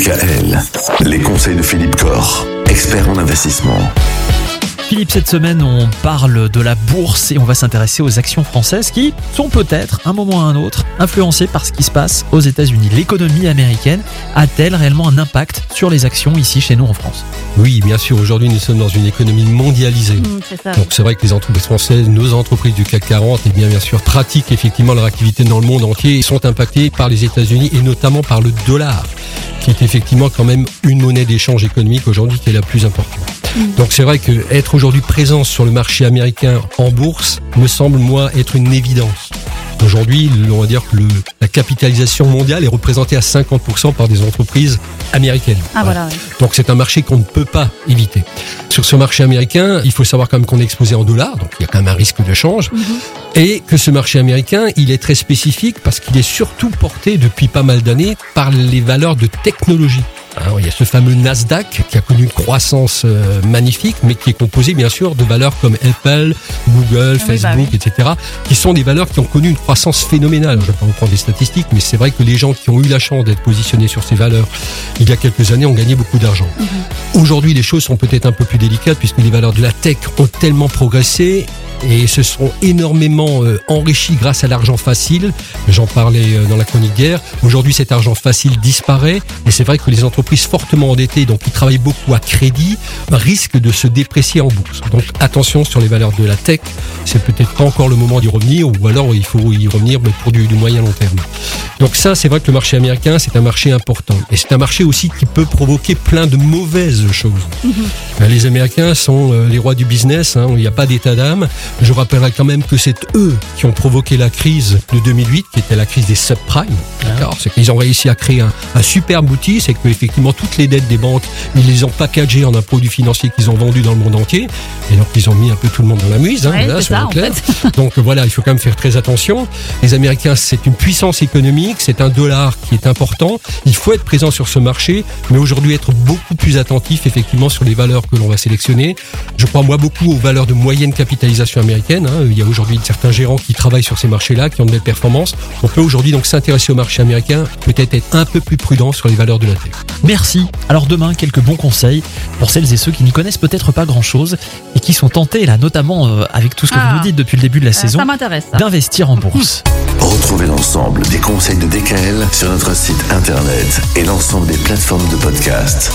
DKL, les conseils de Philippe Corr, expert en investissement. Philippe, cette semaine, on parle de la bourse et on va s'intéresser aux actions françaises qui sont peut-être, un moment ou un autre, influencées par ce qui se passe aux États-Unis. L'économie américaine a-t-elle réellement un impact sur les actions ici chez nous en France? Oui, bien sûr. Aujourd'hui, nous sommes dans une économie mondialisée. Mmh, ça. Donc c'est vrai que les entreprises françaises, nos entreprises du CAC 40, eh bien bien sûr pratiquent effectivement leur activité dans le monde entier et sont impactées par les États-Unis et notamment par le dollar, qui est effectivement quand même une monnaie d'échange économique aujourd'hui qui est la plus importante. Donc c'est vrai que être aujourd'hui présent sur le marché américain en bourse me semble moi être une évidence. Aujourd'hui, on va dire que le- la capitalisation mondiale est représentée à 50% par des entreprises américaines. Ah voilà. Donc c'est un marché qu'on ne peut pas éviter. Sur ce marché américain, il faut savoir quand même qu'on est exposé en dollars, donc il y a quand même un risque de change, et que ce marché américain, il est très spécifique parce qu'il est surtout porté depuis pas mal d'années par les valeurs de technologie. Alors, il y a ce fameux Nasdaq qui a connu une croissance euh, magnifique, mais qui est composé bien sûr de valeurs comme Apple, Google, Ah bah Facebook, etc., qui sont des valeurs qui ont connu une croissance phénoménale. Je ne vais pas vous prendre des statistiques, mais c'est vrai que les gens qui ont eu la chance d'être positionnés sur ces valeurs il y a quelques années ont gagné beaucoup d'argent. Aujourd'hui, les choses sont peut-être un peu plus délicates puisque les valeurs de la tech ont tellement progressé et se sont énormément euh, enrichis grâce à l'argent facile. J'en parlais euh, dans la chronique guerre. Aujourd'hui, cet argent facile disparaît et c'est vrai que les entreprises fortement endettées, donc qui travaillent beaucoup à crédit, risquent de se déprécier en bourse. Donc attention sur les valeurs de la tech. C'est peut-être pas encore le moment d'y revenir ou alors il faut y revenir mais pour du, du moyen long terme. Donc ça, c'est vrai que le marché américain, c'est un marché important. Et c'est un marché aussi qui peut provoquer plein de mauvaises choses. Euh, Les Américains sont euh, les rois du business, hein, il n'y a pas d'état d'âme. Je rappellerai quand même que c'est eux qui ont provoqué la crise de 2008, qui était la crise des subprimes. D'accord C'est qu'ils ont réussi à créer un, un superbe outil, c'est que effectivement toutes les dettes des banques, ils les ont packagées en un produit financier qu'ils ont vendu dans le monde entier. Et donc ils ont mis un peu tout le monde dans la mise, hein, Ouais, en fait. Donc voilà, il faut quand même faire très attention. Les Américains, c'est une puissance économique, c'est un dollar qui est important. Il faut être présent sur ce marché, mais aujourd'hui être beaucoup plus attentif effectivement sur les valeurs que l'on va sélectionner. Je crois moi beaucoup aux valeurs de moyenne capitalisation américaine. hein. Il y a aujourd'hui certains gérants qui travaillent sur ces marchés-là, qui ont de belles performances. On peut aujourd'hui donc s'intéresser au marché américain, peut-être être un peu plus prudent sur les valeurs de la tech. Merci. Alors demain, quelques bons conseils pour celles et ceux qui n'y connaissent peut-être pas grand-chose et qui sont tentés, là, notamment euh, avec tout ce que Ah. vous nous dites depuis le début de la Euh, saison, ça m'intéresse. ça. d'investir en bourse. Retrouvez l'ensemble des conseils de DKL sur notre site internet et l'ensemble des plateformes de podcast.